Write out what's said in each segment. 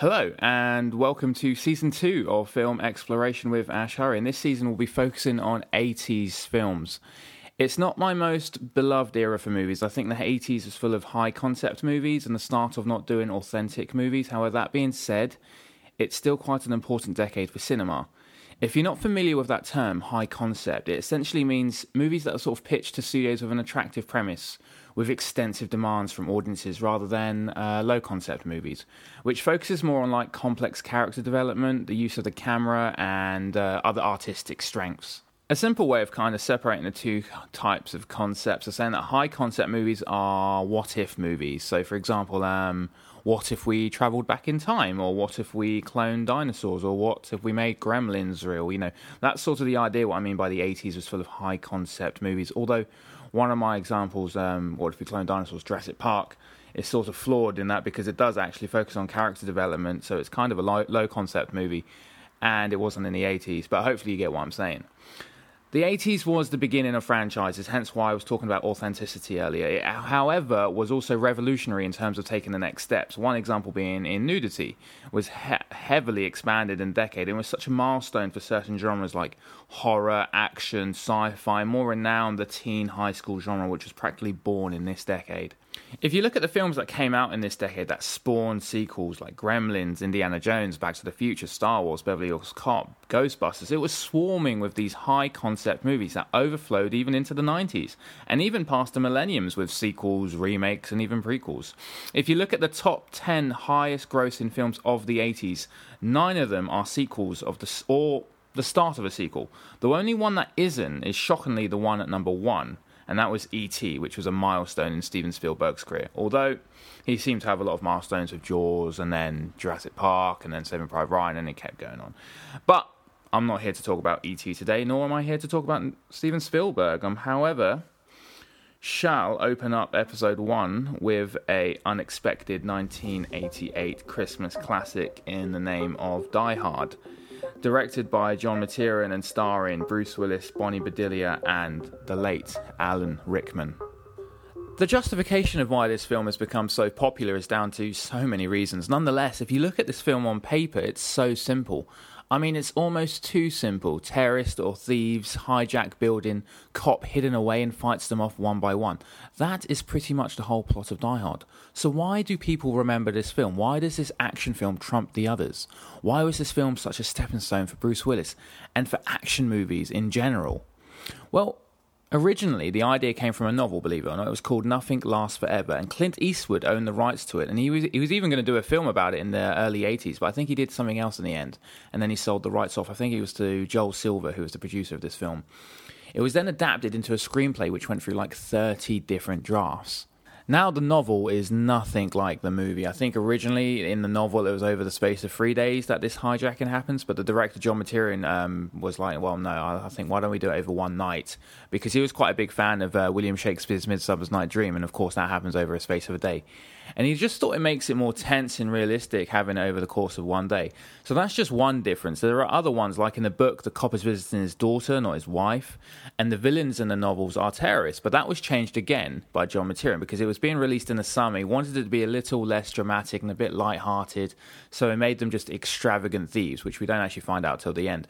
Hello, and welcome to season two of Film Exploration with Ash Hurry. And this season we'll be focusing on 80s films. It's not my most beloved era for movies. I think the 80s was full of high concept movies and the start of not doing authentic movies. However, that being said, it's still quite an important decade for cinema. If you're not familiar with that term, high concept, it essentially means movies that are sort of pitched to studios with an attractive premise with extensive demands from audiences rather than uh, low concept movies, which focuses more on like complex character development, the use of the camera, and uh, other artistic strengths. A simple way of kind of separating the two types of concepts is saying that high concept movies are what if movies. So, for example, um, what if we traveled back in time, or what if we cloned dinosaurs, or what if we made gremlins real? You know, that's sort of the idea. What I mean by the 80s was full of high concept movies. Although one of my examples, um, what if we clone dinosaurs, Jurassic Park, is sort of flawed in that because it does actually focus on character development. So it's kind of a low, low concept movie, and it wasn't in the 80s. But hopefully you get what I'm saying. The 80s was the beginning of franchises, hence why I was talking about authenticity earlier. It, however, was also revolutionary in terms of taking the next steps. One example being in nudity was he- heavily expanded in decade and was such a milestone for certain genres like horror, action, sci-fi, more renowned the teen high school genre, which was practically born in this decade. If you look at the films that came out in this decade that spawned sequels like Gremlins, Indiana Jones, Back to the Future, Star Wars, Beverly Hills Cop, Ghostbusters, it was swarming with these high concept movies that overflowed even into the 90s and even past the millenniums with sequels, remakes, and even prequels. If you look at the top 10 highest grossing films of the 80s, nine of them are sequels of the or the start of a sequel. The only one that isn't is shockingly the one at number one and that was E.T., which was a milestone in Steven Spielberg's career. Although he seemed to have a lot of milestones with Jaws and then Jurassic Park and then Saving Private Ryan, and it kept going on. But I'm not here to talk about E.T. today, nor am I here to talk about Steven Spielberg. Um, however, shall open up episode one with a unexpected 1988 Christmas classic in the name of Die Hard directed by John McTiernan and starring Bruce Willis, Bonnie Bedelia, and the late Alan Rickman. The justification of why this film has become so popular is down to so many reasons. Nonetheless, if you look at this film on paper, it's so simple. I mean, it's almost too simple. Terrorist or thieves hijack building, cop hidden away and fights them off one by one. That is pretty much the whole plot of Die Hard. So why do people remember this film? Why does this action film trump the others? Why was this film such a stepping stone for Bruce Willis and for action movies in general? Well, Originally, the idea came from a novel, believe it or not. It was called Nothing Lasts Forever, and Clint Eastwood owned the rights to it. And he was he was even going to do a film about it in the early 80s, but I think he did something else in the end. And then he sold the rights off. I think it was to Joel Silver, who was the producer of this film. It was then adapted into a screenplay, which went through like 30 different drafts. Now, the novel is nothing like the movie. I think originally in the novel it was over the space of three days that this hijacking happens, but the director, John McTiernan, um, was like, well, no, I, think why don't we do it over one night? Because he was quite a big fan of uh, William Shakespeare's Midsummer's Night Dream, and of course that happens over a space of a day and he just thought it makes it more tense and realistic having it over the course of one day. So that's just one difference. There are other ones, like in the book, the cop is visiting his daughter, not his wife, and the villains in the novels are terrorists. But that was changed again by John McTiernan because it was being released in the summer. He wanted it to be a little less dramatic and a bit light-hearted, so he made them just extravagant thieves, which we don't actually find out till the end.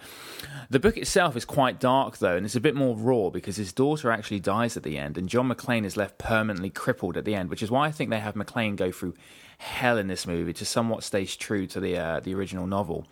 The book itself is quite dark though, and it's a bit more raw because his daughter actually dies at the end, and John McClane is left permanently crippled at the end, which is why I think they have McClane go through hell in this movie to somewhat stay true to the uh, the original novel,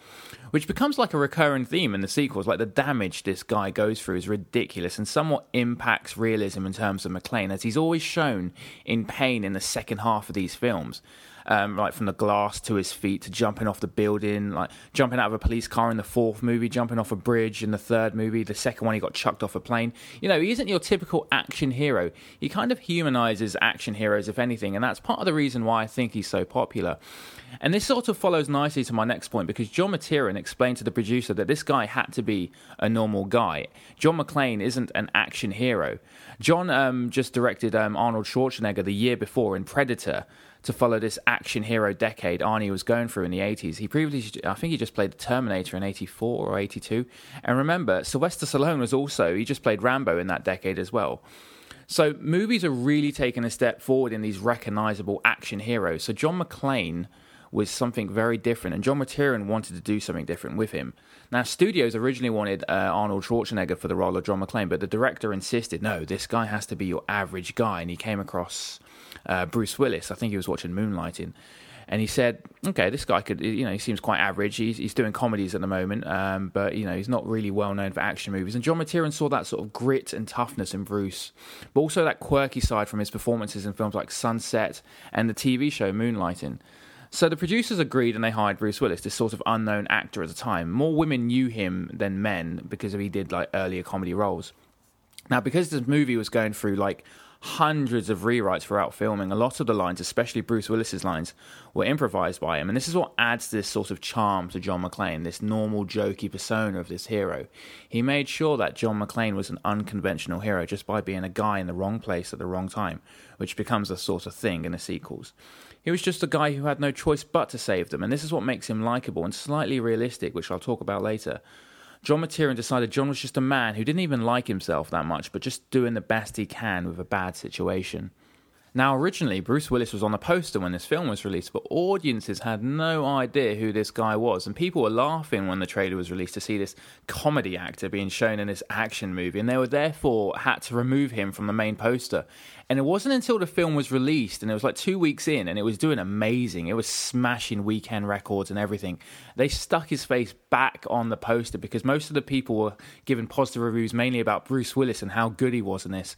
which becomes like a recurring theme in the sequels. Like the damage this guy goes through is ridiculous and somewhat impacts realism in terms of McClane, as he's always shown in pain in the second half of these films um, like from the glass to his feet to jumping off the building, like jumping out of a police car in the fourth movie, jumping off a bridge in the third movie. The second one, he got chucked off a plane. You know, he isn't your typical action hero. He kind of humanizes action heroes, if anything, and that's part of the reason why I think he's so popular. And this sort of follows nicely to my next point because John McTiernan explained to the producer that this guy had to be a normal guy. John McClane isn't an action hero. John um, just directed um, Arnold Schwarzenegger the year before in Predator to follow this action hero decade Arnie was going through in the 80s. He previously, I think he just played the Terminator in 84 or 82. And remember, Sylvester Stallone was also, he just played Rambo in that decade as well. So movies are really taking a step forward in these recognizable action heroes. So John McClane was something very different, and John McTiernan wanted to do something different with him. Now, studios originally wanted uh, Arnold Schwarzenegger for the role of John McClane, but the director insisted, no, this guy has to be your average guy, and he came across uh, Bruce Willis. I think he was watching Moonlighting, and he said, "Okay, this guy could, you know, he seems quite average. He's, he's doing comedies at the moment, um, but you know, he's not really well known for action movies." And John McTiernan saw that sort of grit and toughness in Bruce, but also that quirky side from his performances in films like Sunset and the TV show Moonlighting. So the producers agreed and they hired Bruce Willis, this sort of unknown actor at the time. More women knew him than men because he did like earlier comedy roles. Now, because this movie was going through like hundreds of rewrites throughout filming. A lot of the lines, especially Bruce Willis's lines, were improvised by him. And this is what adds this sort of charm to John McClane, this normal, jokey persona of this hero. He made sure that John McClane was an unconventional hero just by being a guy in the wrong place at the wrong time, which becomes a sort of thing in the sequels. He was just a guy who had no choice but to save them, and this is what makes him likable and slightly realistic, which I'll talk about later. John McTiernan decided John was just a man who didn't even like himself that much, but just doing the best he can with a bad situation. Now, originally, Bruce Willis was on the poster when this film was released, but audiences had no idea who this guy was, and people were laughing when the trailer was released to see this comedy actor being shown in this action movie, and they were therefore had to remove him from the main poster. And it wasn't until the film was released, and it was like two weeks in, and it was doing amazing. It was smashing weekend records and everything. They stuck his face back on the poster because most of the people were giving positive reviews mainly about Bruce Willis and how good he was in this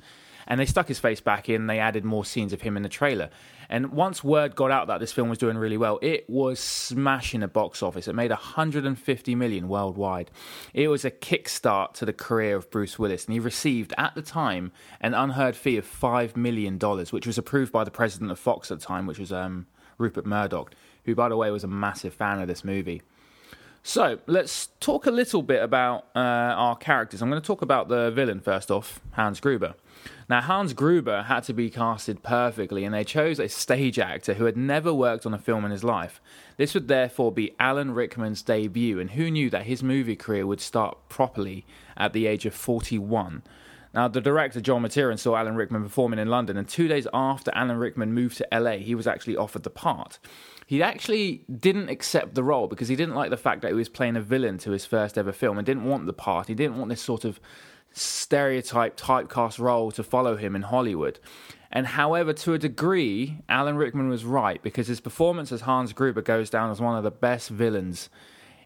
and they stuck his face back in. They added more scenes of him in the trailer. And once word got out that this film was doing really well, it was smashing the box office. It made 150 million worldwide. It was a kickstart to the career of Bruce Willis, and he received at the time an unheard fee of five million dollars, which was approved by the president of Fox at the time, which was um, Rupert Murdoch, who, by the way, was a massive fan of this movie. So let's talk a little bit about uh, our characters. I'm going to talk about the villain first off, Hans Gruber. Now, Hans Gruber had to be casted perfectly, and they chose a stage actor who had never worked on a film in his life. This would therefore be Alan Rickman's debut, and who knew that his movie career would start properly at the age of 41? Now, the director, John McTiernan, saw Alan Rickman performing in London, and two days after Alan Rickman moved to LA, he was actually offered the part. He actually didn't accept the role because he didn't like the fact that he was playing a villain to his first ever film and didn't want the part. He didn't want this sort of stereotype typecast role to follow him in Hollywood. And however, to a degree, Alan Rickman was right because his performance as Hans Gruber goes down as one of the best villains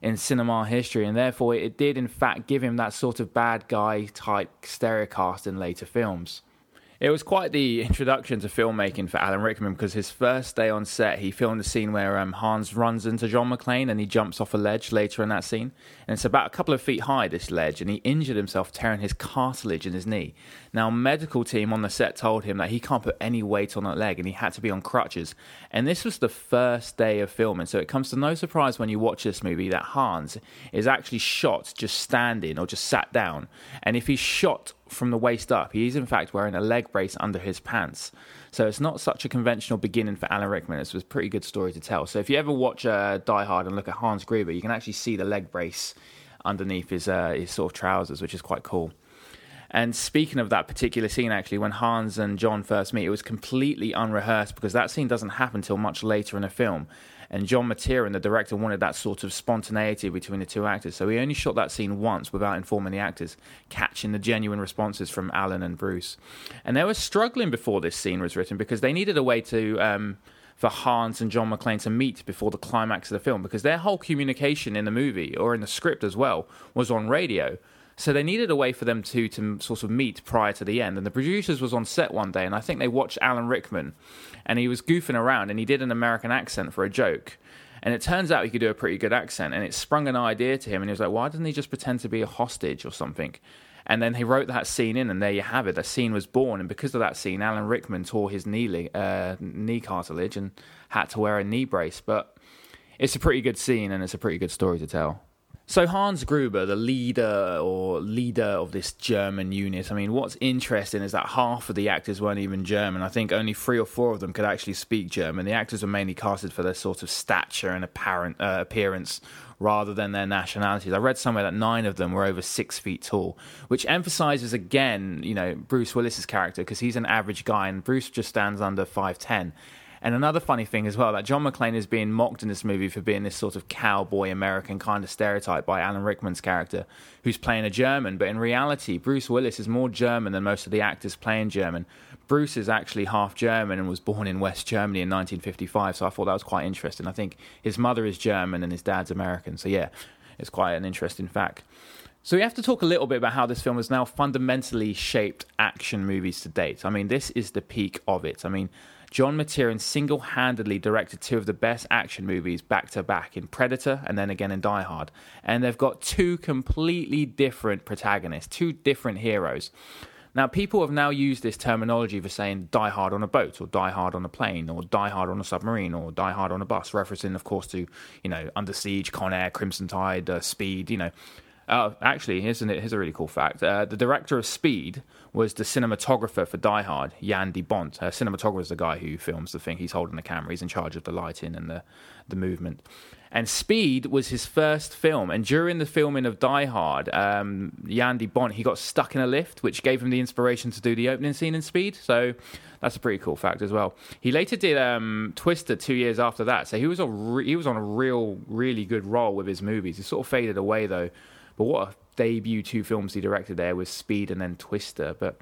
in cinema history, and therefore it did in fact give him that sort of bad guy type stereocast in later films. It was quite the introduction to filmmaking for Alan Rickman because his first day on set, he filmed a scene where um, Hans runs into John McClane and he jumps off a ledge later in that scene. And it's about a couple of feet high, this ledge, and he injured himself tearing his cartilage in his knee. Now, medical team on the set told him that he can't put any weight on that leg and he had to be on crutches. And this was the first day of filming, so it comes to no surprise when you watch this movie that Hans is actually shot just standing or just sat down. And if he's shot from the waist up. He is, in fact, wearing a leg brace under his pants. So it's not such a conventional beginning for Alan Rickman. It's a pretty good story to tell. So if you ever watch uh, Die Hard and look at Hans Gruber, you can actually see the leg brace underneath his, uh, his sort of trousers, which is quite cool. And speaking of that particular scene, actually, when Hans and John first meet, it was completely unrehearsed because that scene doesn't happen till much later in the film. And John McTiernan, the director, wanted that sort of spontaneity between the two actors. So he only shot that scene once without informing the actors, catching the genuine responses from Alan and Bruce. And they were struggling before this scene was written because they needed a way to. Um, for Hans and John McClane to meet before the climax of the film because their whole communication in the movie or in the script as well was on radio. So they needed a way for them to to sort of meet prior to the end. And the producers was on set one day, and I think they watched Alan Rickman, and he was goofing around, and he did an American accent for a joke. And it turns out he could do a pretty good accent, and it sprung an idea to him, and he was like, "Why doesn't he just pretend to be a hostage or something?" And then he wrote that scene in, and there you have it. The scene was born, and because of that scene, Alan Rickman tore his knee uh, knee cartilage and had to wear a knee brace. But it's a pretty good scene, and it's a pretty good story to tell. So Hans Gruber, the leader or leader of this German unit, I mean, what's interesting is that half of the actors weren't even German. I think only three or four of them could actually speak German. The actors were mainly casted for their sort of stature and apparent uh, appearance rather than their nationalities. I read somewhere that nine of them were over six feet tall, which emphasizes again, you know, Bruce Willis's character because he's an average guy and Bruce just stands under five ten And another funny thing as well that John McClane is being mocked in this movie for being this sort of cowboy American kind of stereotype by Alan Rickman's character, who's playing a German. But in reality, Bruce Willis is more German than most of the actors playing German. Bruce is actually half German and was born in West Germany in 1955. So I thought that was quite interesting. I think his mother is German and his dad's American. So yeah, it's quite an interesting fact. So we have to talk a little bit about how this film has now fundamentally shaped action movies to date. I mean, this is the peak of it. I mean, John McTiernan single handedly directed two of the best action movies back to back in Predator and then again in Die Hard. And they've got two completely different protagonists, two different heroes. Now, people have now used this terminology for saying die hard on a boat, or die hard on a plane, or die hard on a submarine, or die hard on a bus, referencing, of course, to, you know, Under Siege, Con Air, Crimson Tide, uh, Speed, you know. Uh, actually, here's, an, here's a really cool fact. Uh, the director of Speed was the cinematographer for Die Hard, Jan de Bont. Uh, cinematographer is the guy who films the thing. He's holding the camera. He's in charge of the lighting and the, the movement. And Speed was his first film. And during the filming of Die Hard, um, Jan Bont, he got stuck in a lift, which gave him the inspiration to do the opening scene in Speed. So that's a pretty cool fact as well. He later did um, Twister two years after that. So he was, a re- he was on a real, really good roll with his movies. He sort of faded away, though but what a debut two films he directed there was Speed and then Twister. But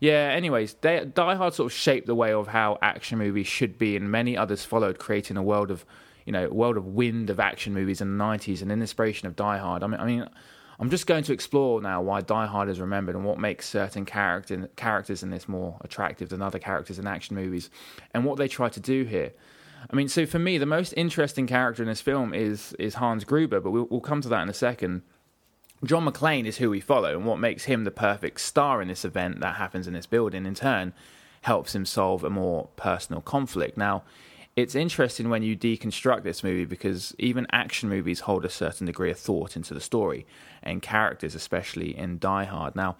yeah, anyways, they, Die Hard sort of shaped the way of how action movies should be, and many others followed, creating a world of you know, world of wind of action movies in the '90s and an inspiration of Die Hard. I mean, I mean. I'm just going to explore now why Die Hard is remembered and what makes certain character, characters in this more attractive than other characters in action movies, and what they try to do here. I mean, so for me, the most interesting character in this film is is Hans Gruber, but we'll, we'll come to that in a second. John McClane is who we follow, and what makes him the perfect star in this event that happens in this building, in turn, helps him solve a more personal conflict. Now, it's interesting when you deconstruct this movie because even action movies hold a certain degree of thought into the story and characters, especially in Die Hard. Now,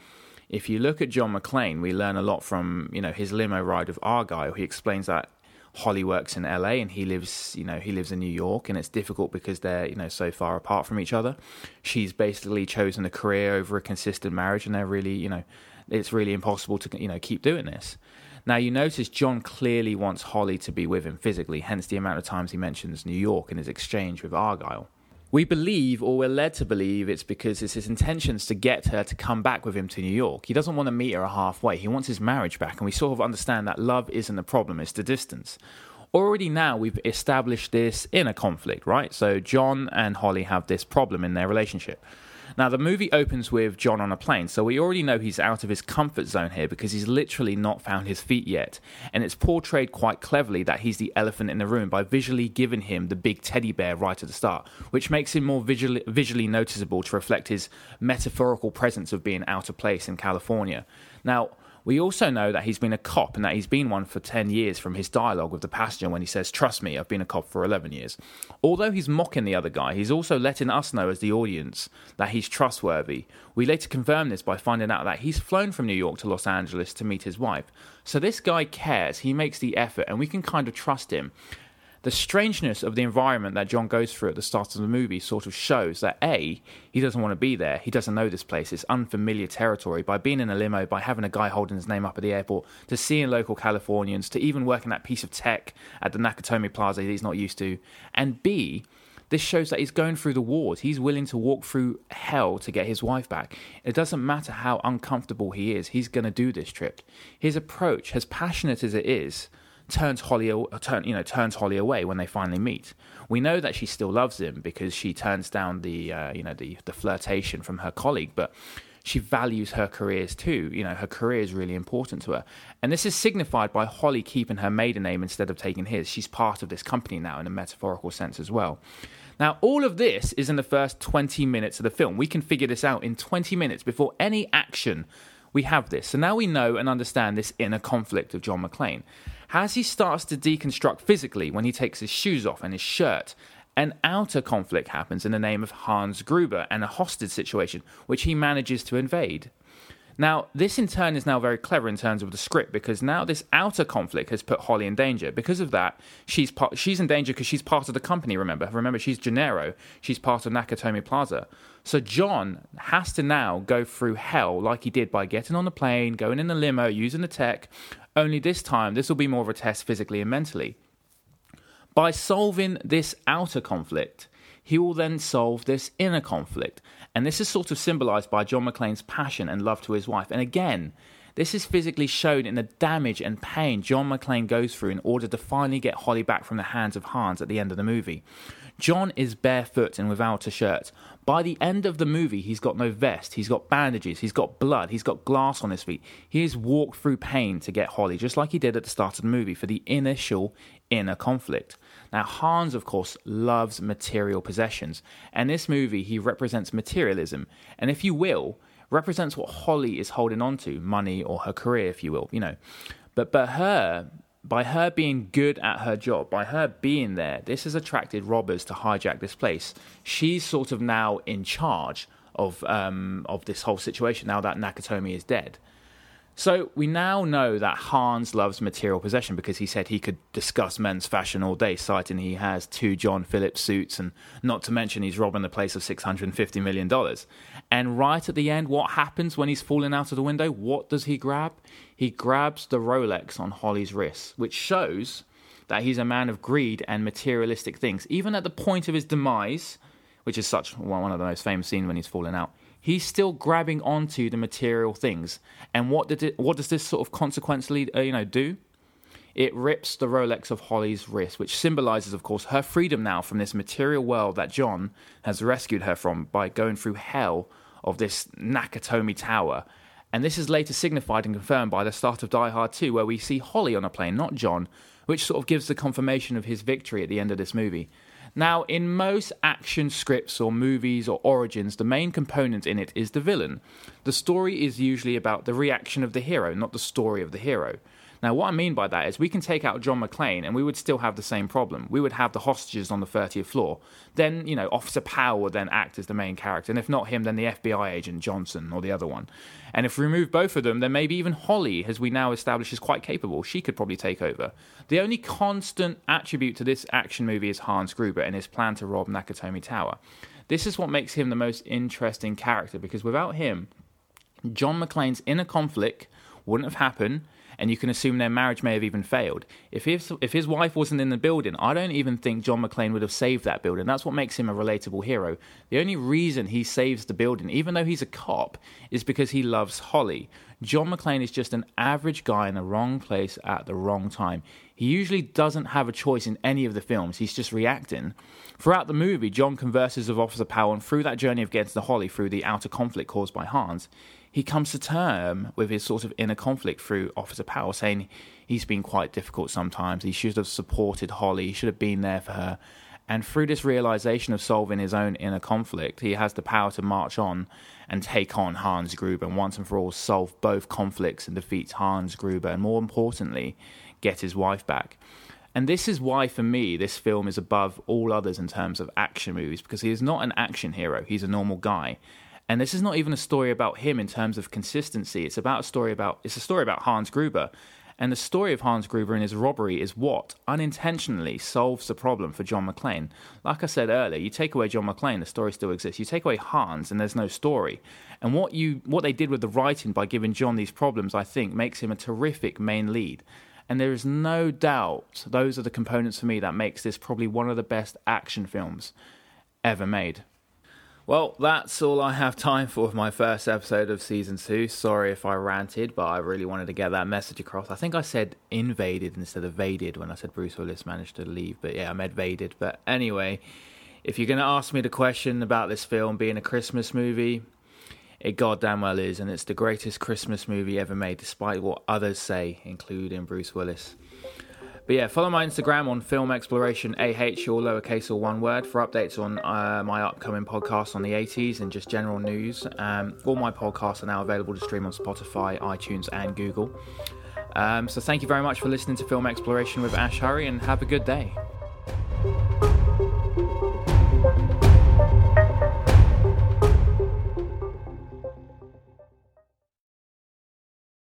if you look at John McClane, we learn a lot from you know his limo ride of Argyle. He explains that Holly works in LA and he lives, you know, he lives in New York, and it's difficult because they're, you know, so far apart from each other. She's basically chosen a career over a consistent marriage, and they're really, you know, it's really impossible to, you know, keep doing this. Now you notice John clearly wants Holly to be with him physically, hence the amount of times he mentions New York in his exchange with Argyle. We believe, or we're led to believe, it's because it's his intentions to get her to come back with him to New York. He doesn't want to meet her halfway. He wants his marriage back, and we sort of understand that love isn't the problem, it's the distance. Already now, we've established this in a conflict, right? So, John and Holly have this problem in their relationship. Now, the movie opens with John on a plane, so we already know he's out of his comfort zone here because he's literally not found his feet yet. And it's portrayed quite cleverly that he's the elephant in the room by visually giving him the big teddy bear right at the start, which makes him more visually, visually noticeable to reflect his metaphorical presence of being out of place in California. Now, we also know that he's been a cop and that he's been one for 10 years from his dialogue with the passenger when he says, Trust me, I've been a cop for 11 years. Although he's mocking the other guy, he's also letting us know as the audience that he's trustworthy. We later confirm this by finding out that he's flown from New York to Los Angeles to meet his wife. So this guy cares, he makes the effort, and we can kind of trust him the strangeness of the environment that John goes through at the start of the movie sort of shows that A, he doesn't want to be there. He doesn't know this place. It's unfamiliar territory. By being in a limo, by having a guy holding his name up at the airport, to seeing local Californians, to even working that piece of tech at the Nakatomi Plaza that he's not used to. And B, this shows that he's going through the wars. He's willing to walk through hell to get his wife back. It doesn't matter how uncomfortable he is, he's going to do this trip. His approach, as passionate as it is, turns Holly, turn, you know, turns Holly away when they finally meet. We know that she still loves him because she turns down the, uh, you know, the the flirtation from her colleague, but she values her careers too. You know, her career is really important to her. And this is signified by Holly keeping her maiden name instead of taking his. She's part of this company now in a metaphorical sense as well. Now, all of this is in the first 20 minutes of the film. We can figure this out in 20 minutes before any action. We have this. So now we know and understand this inner conflict of John McClane. As he starts to deconstruct physically when he takes his shoes off and his shirt, an outer conflict happens in the name of Hans Gruber and a hostage situation, which he manages to invade. Now, this in turn is now very clever in terms of the script because now this outer conflict has put Holly in danger. Because of that, she's part, she's in danger because she's part of the company. Remember, remember she's Gennaro. She's part of Nakatomi Plaza. So John has to now go through hell like he did by getting on the plane, going in the limo, using the tech, only this time, this will be more of a test physically and mentally. By solving this outer conflict, he will then solve this inner conflict. And this is sort of symbolized by John McClane's passion and love to his wife. And again, this is physically shown in the damage and pain John McClane goes through in order to finally get Holly back from the hands of Hans at the end of the movie. John is barefoot and without a shirt. By the end of the movie, he's got no vest, he's got bandages, he's got blood, he's got glass on his feet. He has walked through pain to get Holly, just like he did at the start of the movie for the initial inner conflict. Now, Hans, of course, loves material possessions, and this movie he represents materialism, and if you will, represents what Holly is holding on to money or her career, if you will, you know. But, but her by her being good at her job, by her being there, this has attracted robbers to hijack this place. She's sort of now in charge of um, of this whole situation now that Nakatomi is dead. So we now know that Hans loves material possession because he said he could discuss men's fashion all day, citing he has two John Phillips suits and not to mention he's robbing the place of $650 million. And right at the end, what happens when he's falling out of the window? What does he grab? He grabs the Rolex on Holly's wrist, which shows that he's a man of greed and materialistic things. Even at the point of his demise, which is such one of the most famous scenes when he's falling out, he's still grabbing onto the material things. And what did it, what does this sort of consequently, uh, you know, do? It rips the Rolex of Holly's wrist, which symbolizes, of course, her freedom now from this material world that John has rescued her from by going through hell of this Nakatomi Tower. And this is later signified and confirmed by the start of Die Hard 2, where we see Holly on a plane, not John, which sort of gives the confirmation of his victory at the end of this movie. Now, in most action scripts or movies or origins, the main component in it is the villain. The story is usually about the reaction of the hero, not the story of the hero. Now, what I mean by that is we can take out John McClane and we would still have the same problem. We would have the hostages on the 30th floor. Then, you know, Officer Powell would then act as the main character. And if not him, then the FBI agent Johnson or the other one. And if we remove both of them, then maybe even Holly, as we now establish, is quite capable. She could probably take over. The only constant attribute to this action movie is Hans Gruber and his plan to rob Nakatomi Tower. This is what makes him the most interesting character because without him, John McClane's inner conflict wouldn't have happened and you can assume their marriage may have even failed. If his, if his wife wasn't in the building, I don't even think John McClane would have saved that building. That's what makes him a relatable hero. The only reason he saves the building, even though he's a cop, is because he loves Holly. John McClane is just an average guy in the wrong place at the wrong time. He usually doesn't have a choice in any of the films, he's just reacting. Throughout the movie, John converses with Officer Powell, and through that journey of getting to Holly through the outer conflict caused by Hans, he comes to term with his sort of inner conflict through Officer Powell, saying he's been quite difficult sometimes. He should have supported Holly, he should have been there for her. And through this realization of solving his own inner conflict, he has the power to march on and take on Hans Gruber and once and for all solve both conflicts and defeat Hans Gruber, and more importantly, get his wife back. And this is why, for me, this film is above all others in terms of action movies because he is not an action hero, he's a normal guy. And this is not even a story about him in terms of consistency. It's about a story about it's a story about Hans Gruber. And the story of Hans Gruber and his robbery is what unintentionally solves the problem for John McClane. Like I said earlier, you take away John McClane, the story still exists. You take away Hans, and there's no story. And what you what they did with the writing by giving John these problems, I think, makes him a terrific main lead. And there is no doubt those are the components for me that makes this probably one of the best action films ever made. Well, that's all I have time for my first episode of season two. Sorry if I ranted, but I really wanted to get that message across. I think I said invaded instead of vaded when I said Bruce Willis managed to leave, but yeah, I meant vaded. But anyway, if you're going to ask me the question about this film being a Christmas movie, it goddamn well is, and it's the greatest Christmas movie ever made, despite what others say, including Bruce Willis. But yeah, follow my Instagram on Film Exploration AH, all lowercase or one word, for updates on uh, my upcoming podcast on the 80s and just general news. Um, all my podcasts are now available to stream on Spotify, iTunes, and Google. Um, so thank you very much for listening to Film Exploration with Ash Hurry, and have a good day.